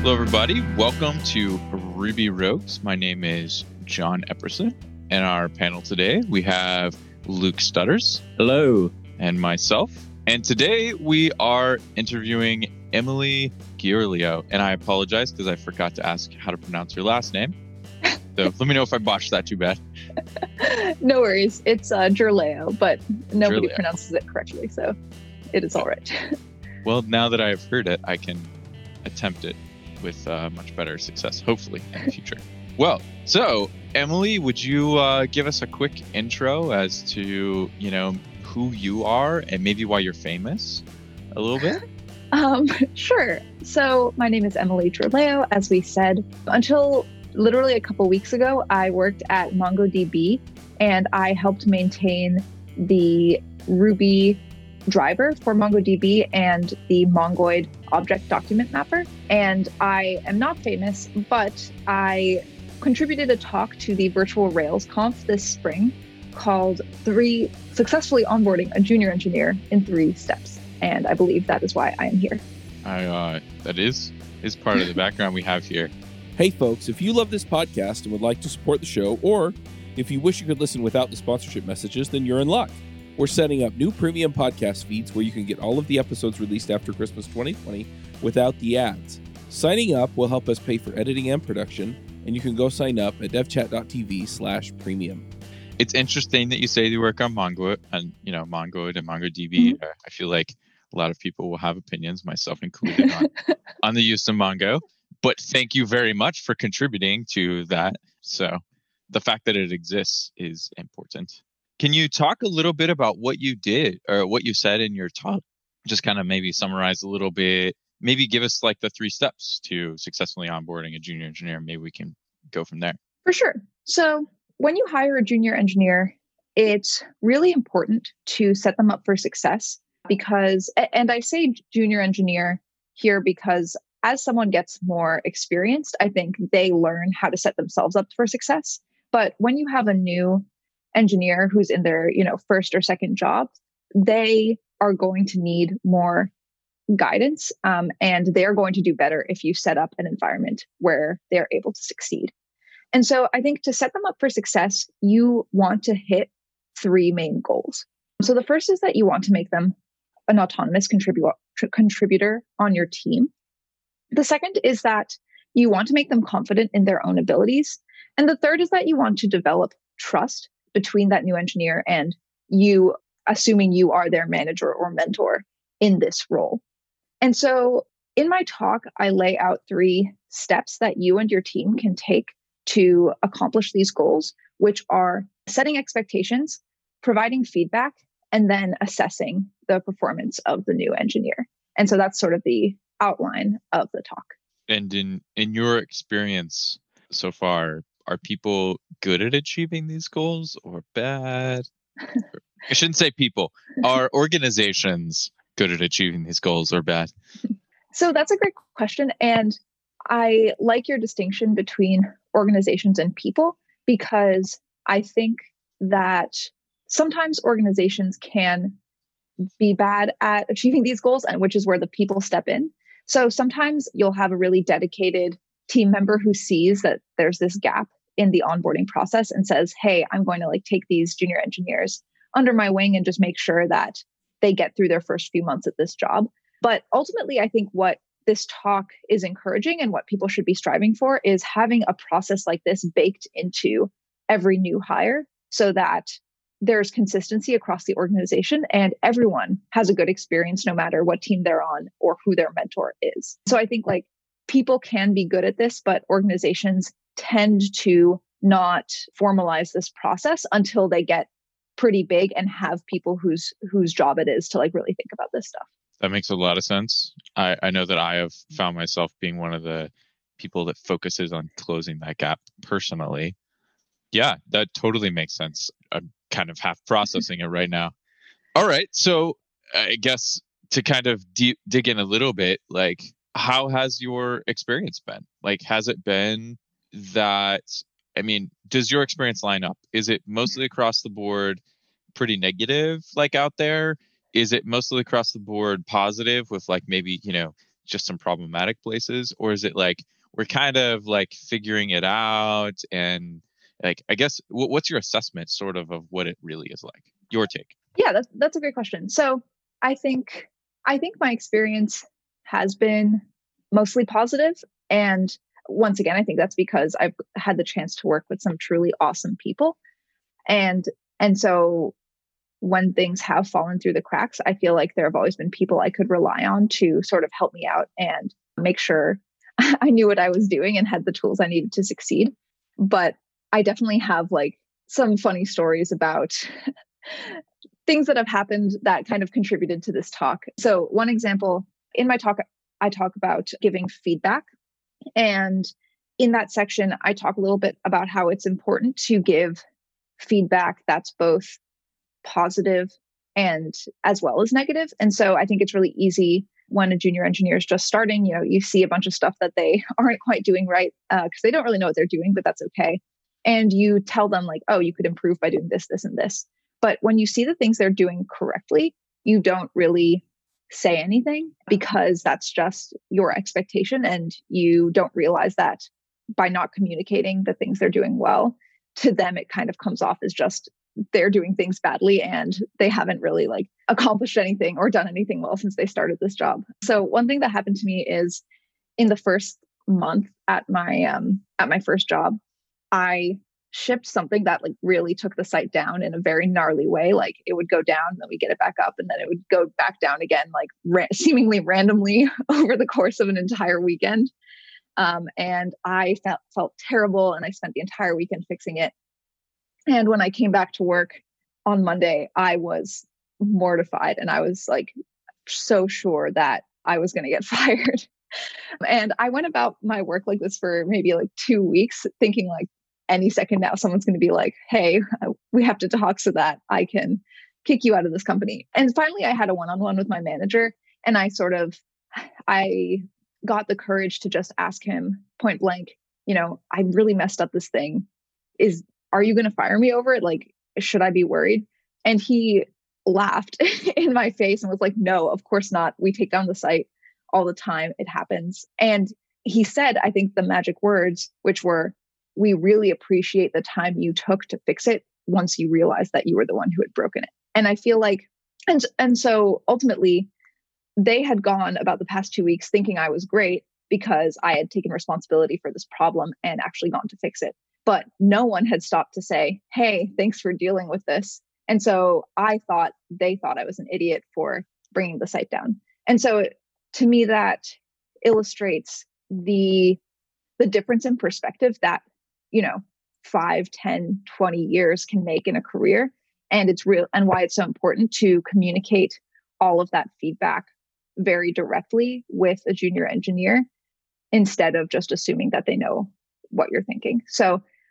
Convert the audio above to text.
Hello, everybody. Welcome to Ruby Rogues. My name is John Epperson. And our panel today, we have Luke Stutters. Hello. And myself. And today we are interviewing Emily Giorlio. And I apologize because I forgot to ask how to pronounce your last name. So let me know if I botched that too bad. no worries. It's uh, Giurleo, but nobody pronounces it correctly. So it is all right. well, now that I have heard it, I can attempt it with uh, much better success, hopefully, in the future. well, so Emily, would you uh, give us a quick intro as to you know who you are and maybe why you're famous, a little bit? Um, sure. So my name is Emily Giurleo. As we said, until literally a couple weeks ago, I worked at MongoDB and I helped maintain the Ruby driver for MongoDB and the Mongoid object document mapper. And I am not famous, but I contributed a talk to the virtual Rails conf this spring called Three Successfully Onboarding a Junior Engineer in Three Steps. And I believe that is why I am here. I, uh, that is is part of the background we have here. Hey, folks, if you love this podcast and would like to support the show, or if you wish you could listen without the sponsorship messages, then you're in luck. We're setting up new premium podcast feeds where you can get all of the episodes released after Christmas 2020 without the ads. Signing up will help us pay for editing and production, and you can go sign up at devchat.tv slash premium. It's interesting that you say you work on Mongo and you know Mongoid and MongoDB. Mm-hmm. Uh, I feel like a lot of people will have opinions, myself included, on, on the use of Mongo. But thank you very much for contributing to that. So the fact that it exists is important. Can you talk a little bit about what you did or what you said in your talk? Just kind of maybe summarize a little bit. Maybe give us like the three steps to successfully onboarding a junior engineer. Maybe we can go from there. For sure. So, when you hire a junior engineer, it's really important to set them up for success because, and I say junior engineer here because as someone gets more experienced, I think they learn how to set themselves up for success. But when you have a new engineer who's in their, you know, first or second job, they are going to need more guidance um, and they're going to do better if you set up an environment where they're able to succeed. And so I think to set them up for success, you want to hit three main goals. So the first is that you want to make them an autonomous contribu- contributor on your team. The second is that you want to make them confident in their own abilities. And the third is that you want to develop trust between that new engineer and you, assuming you are their manager or mentor in this role. And so in my talk, I lay out three steps that you and your team can take to accomplish these goals, which are setting expectations, providing feedback, and then assessing the performance of the new engineer. And so that's sort of the outline of the talk. And in in your experience so far, are people good at achieving these goals or bad? I shouldn't say people. Are organizations good at achieving these goals or bad? So that's a great question. And I like your distinction between organizations and people because I think that sometimes organizations can be bad at achieving these goals, and which is where the people step in. So sometimes you'll have a really dedicated team member who sees that there's this gap in the onboarding process and says, Hey, I'm going to like take these junior engineers under my wing and just make sure that they get through their first few months at this job. But ultimately, I think what this talk is encouraging and what people should be striving for is having a process like this baked into every new hire so that there's consistency across the organization and everyone has a good experience no matter what team they're on or who their mentor is. So I think like people can be good at this, but organizations tend to not formalize this process until they get pretty big and have people whose whose job it is to like really think about this stuff. That makes a lot of sense. I, I know that I have found myself being one of the people that focuses on closing that gap personally. Yeah, that totally makes sense. I'm kind of half processing it right now. All right. So I guess to kind of deep, dig in a little bit, like how has your experience been? Like, has it been that, I mean, does your experience line up? Is it mostly across the board pretty negative, like out there? Is it mostly across the board positive with like maybe, you know, just some problematic places or is it like we're kind of like figuring it out and like i guess what's your assessment sort of of what it really is like your take yeah that's that's a great question so i think i think my experience has been mostly positive. And once again i think that's because i've had the chance to work with some truly awesome people. And and so when things have fallen through the cracks i feel like there have always been people i could rely on to sort of help me out and make sure i knew what i was doing and had the tools i needed to succeed. But i definitely have like some funny stories about things that have happened that kind of contributed to this talk. So one example in my talk i talk about giving feedback and in that section, I talk a little bit about how it's important to give feedback that's both positive and as well as negative. And so I think it's really easy when a junior engineer is just starting, you know, you see a bunch of stuff that they aren't quite doing right because uh, they don't really know what they're doing, but that's okay. And you tell them, like, oh, you could improve by doing this, this, and this. But when you see the things they're doing correctly, you don't really say anything because that's just your expectation and you don't realize that by not communicating the things they're doing well to them it kind of comes off as just they're doing things badly and they haven't really like accomplished anything or done anything well since they started this job. So one thing that happened to me is in the first month at my um at my first job i shipped something that like really took the site down in a very gnarly way like it would go down then we get it back up and then it would go back down again like ra- seemingly randomly over the course of an entire weekend. Um, and i felt felt terrible and i spent the entire weekend fixing it. And when i came back to work on monday i was mortified and i was like so sure that i was going to get fired. And i went about my work like this for maybe like two weeks thinking like any second now someone's going to be like hey we have to talk so that i can kick you out of this company. And finally i had a one-on-one with my manager and i sort of i got the courage to just ask him point blank you know i really messed up this thing. Is are you going to fire me over? It like should i be worried? And he laughed in my face and was like no of course not. We take down the site all the time. It happens. And he said i think the magic words which were we really appreciate the time you took to fix it once you realized that you were the one who had broken it. And I feel like, and, and so ultimately, they had gone about the past two weeks thinking I was great because I had taken responsibility for this problem and actually gone to fix it. But no one had stopped to say, hey, thanks for dealing with this. And so I thought they thought I was an idiot for bringing the site down. And so to me, that illustrates the the difference in perspective that you know 5 10 20 years can make in a career. And it's real and why it's so important to communicate all of that feedback very directly with a junior engineer instead of just assuming that they know what you're thinking. So